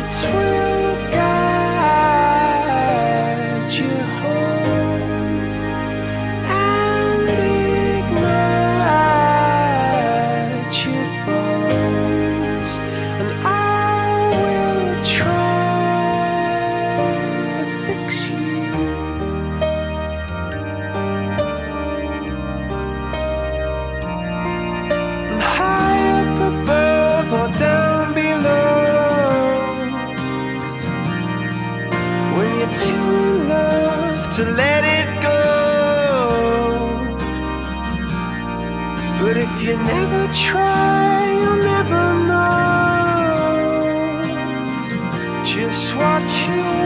Lights Too in love to let it go. But if you never try, you'll never know just what you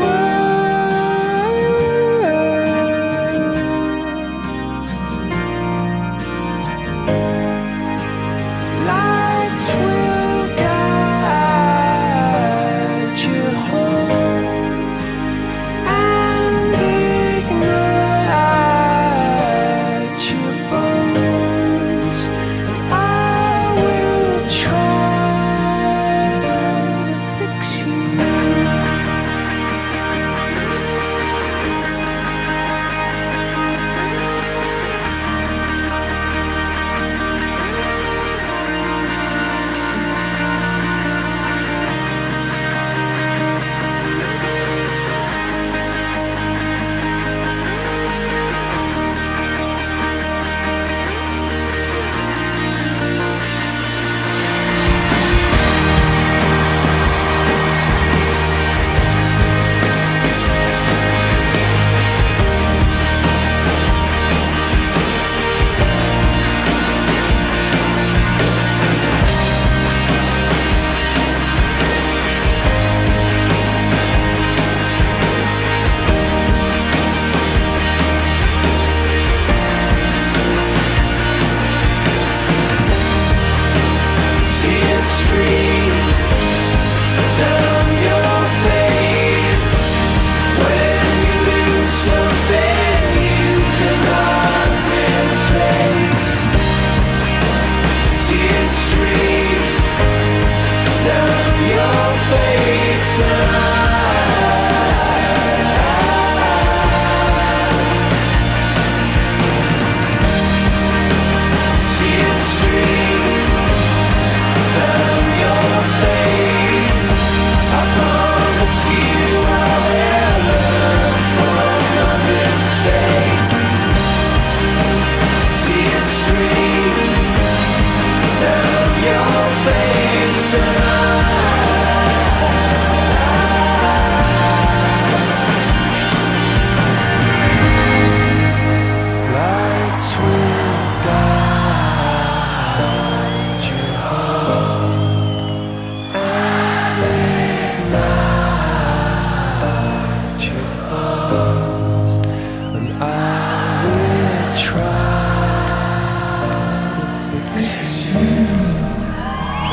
Tears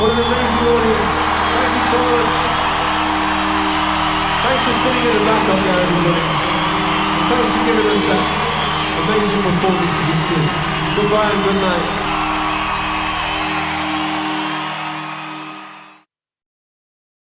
What an amazing audience. Thank you so much. Thanks for sitting in the back up there, everybody. Thanks for giving us that amazing performance you did. Goodbye and good night.